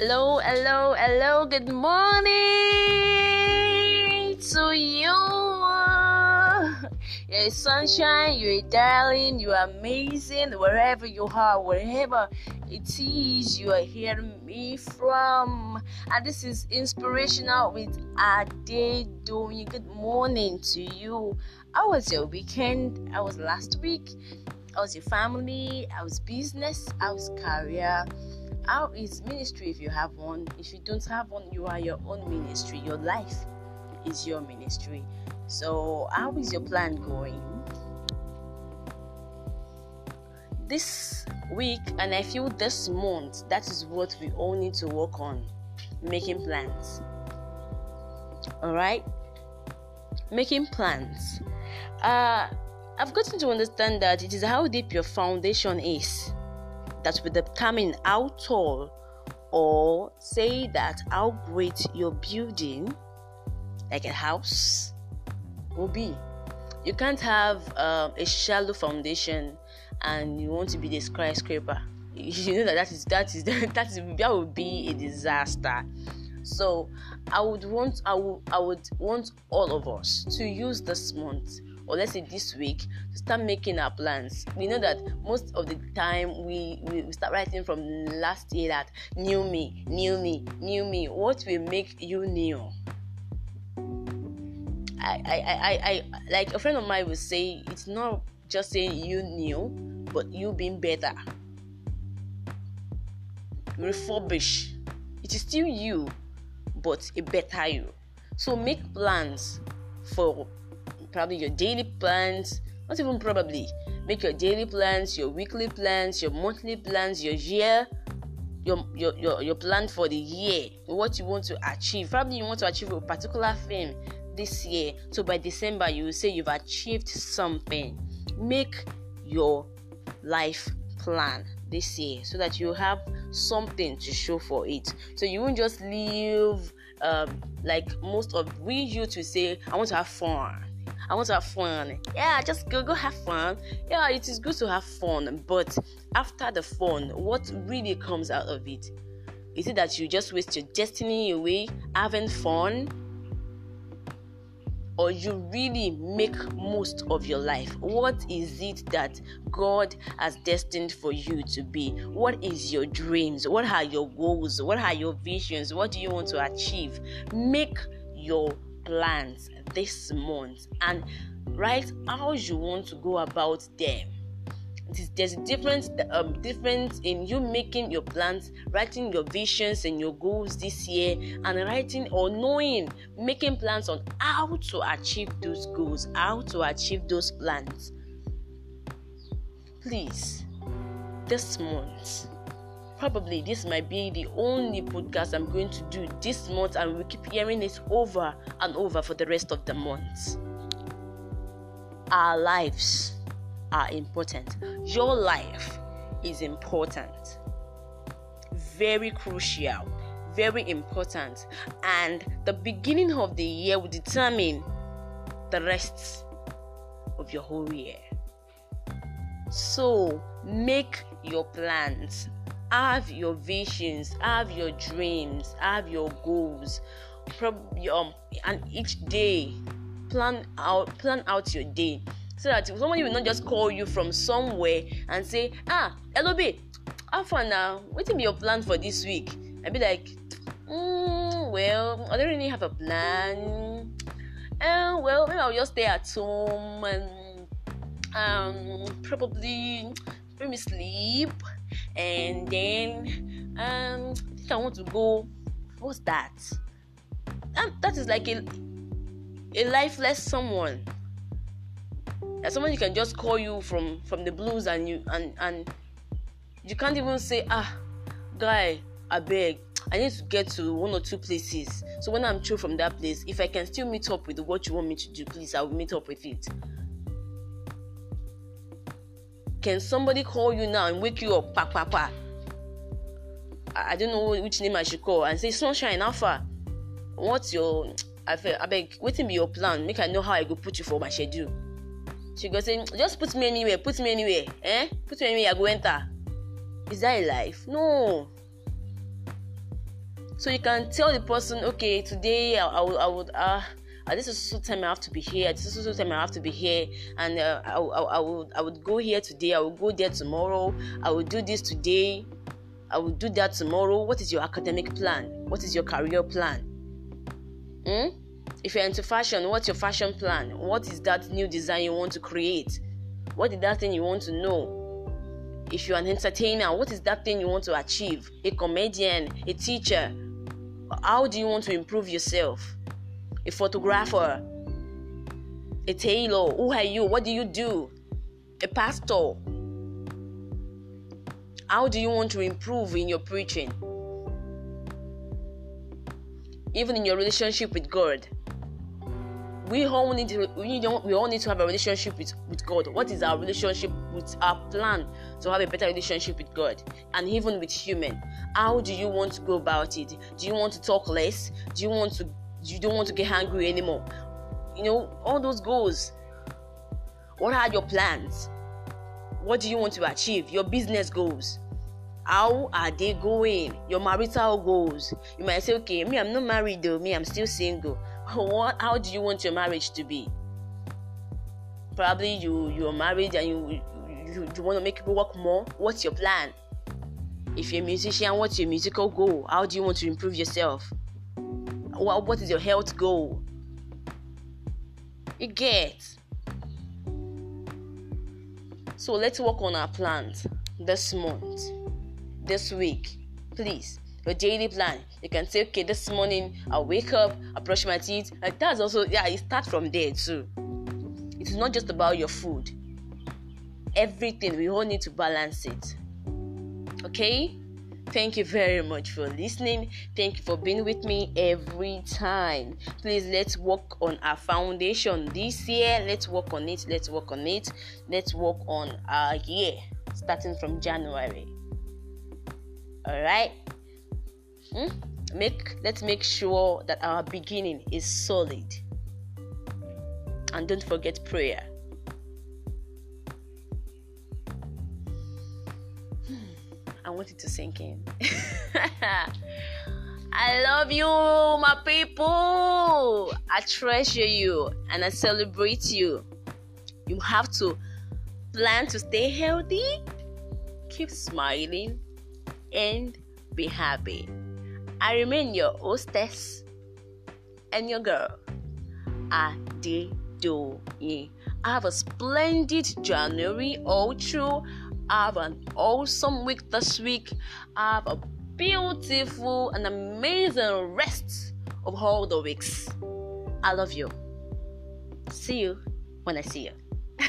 Hello, hello, hello. Good morning to you. You're sunshine, you're darling, you're amazing wherever you are, wherever it is you are hearing me from. And this is inspirational with Ade doing. Good morning to you. How was your weekend? I was last week. I was your family? Was business? How's career? How is ministry if you have one? If you don't have one, you are your own ministry. Your life is your ministry. So, how is your plan going? This week, and I feel this month, that is what we all need to work on making plans. All right? Making plans. Uh, I've gotten to understand that it is how deep your foundation is that will determine how tall or say that how great your building, like a house, will be. You can't have um, a shallow foundation and you want to be the skyscraper. You know that that is that is that is that would be a disaster. So I would want I would I would want all of us to use this month or let's say this week to start making our plans. We know that most of the time we, we start writing from last year that new me new me new me. What will make you new? I, I, I, I, like a friend of mine would say it's not just saying you new but you being better. Refurbish. It is still you but a better you. So make plans for probably your daily plans, not even probably. Make your daily plans, your weekly plans, your monthly plans, your year, your your your, your plan for the year, what you want to achieve. Probably you want to achieve a particular thing this year. So by December you will say you've achieved something. Make your life plan this year so that you have something to show for it. So you won't just live um, like most of we used to say, I want to have fun. I want to have fun. Yeah, just go go have fun. Yeah, it is good to have fun, but after the fun, what really comes out of it? Is it that you just waste your destiny away having fun? Or you really make most of your life? What is it that God has destined for you to be? What is your dreams? What are your goals? What are your visions? What do you want to achieve? Make your plans this month and write how you want to go about them. There's a difference um, difference in you making your plans writing your visions and your goals this year and writing or knowing making plans on how to achieve those goals how to achieve those plans. Please this month probably this might be the only podcast I'm going to do this month, and we'll keep hearing it over and over for the rest of the month. Our lives are important. Your life is important. Very crucial, very important. And the beginning of the year will determine the rest of your whole year. So make your plans have your visions, have your dreams, have your goals. Probably, um, and each day, plan out plan out your day so that somebody will not just call you from somewhere and say, "Ah, LOB, how fun now? What will be your plan for this week?" I'd be like, mm, "Well, I don't really have a plan. Uh, well, maybe I'll just stay at home and um probably maybe sleep." And then um, I think I want to go. What's that? Um, that is like a a lifeless someone. Like someone you can just call you from from the blues and you and and you can't even say ah guy I beg I need to get to one or two places. So when I'm through from that place, if I can still meet up with what you want me to do, please I will meet up with it. Can somebody call you now and wake you up? Pa, pa, pa. I, I don't know which name I should call and say, Sunshine, Alpha, what's your. I, beg, waiting be your plan. Make I know how I go put you for my schedule. She goes saying, just put me anywhere, put me anywhere. Eh? Put me anywhere, I go enter. Is that a life? No. So you can tell the person, okay, today I, I I would, uh, uh, this is the time I have to be here. This is the time I have to be here, and uh, I, I, I would, I would go here today. I will go there tomorrow. I will do this today. I will do that tomorrow. What is your academic plan? What is your career plan? Hmm? If you're into fashion, what's your fashion plan? What is that new design you want to create? What is that thing you want to know? If you're an entertainer, what is that thing you want to achieve? A comedian, a teacher, how do you want to improve yourself? A photographer, a tailor, who are you? What do you do? A pastor. How do you want to improve in your preaching? Even in your relationship with God. We all need to, we, all need to have a relationship with, with God. What is our relationship with our plan to have a better relationship with God and even with human? How do you want to go about it? Do you want to talk less? Do you want to you don't want to get angry anymore? You know, all those goals. What are your plans? What do you want to achieve? Your business goals. How are they going? Your marital goals. You might say, okay, me, I'm not married though, me, I'm still single. What how do you want your marriage to be? Probably you you're married and you you, you want to make people work more. What's your plan? If you're a musician, what's your musical goal? How do you want to improve yourself? What, what is your health goal? You get. So let's work on our plans this month, this week. Please, your daily plan. You can say, okay, this morning I wake up, I brush my teeth. Like that's also yeah, you start from there too. It is not just about your food. Everything we all need to balance it. Okay? Thank you very much for listening. Thank you for being with me every time. Please let's work on our foundation this year. Let's work on it. Let's work on it. Let's work on our year starting from January. All right. Hmm? Make let's make sure that our beginning is solid. And don't forget prayer. I want it to sink in. I love you, my people. I treasure you and I celebrate you. You have to plan to stay healthy, keep smiling, and be happy. I remain your hostess and your girl, Adedoye. Have a splendid January all through have an awesome week this week. Have a beautiful and amazing rest of all the weeks. I love you. See you when I see you.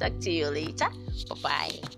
Talk to you later. Bye bye.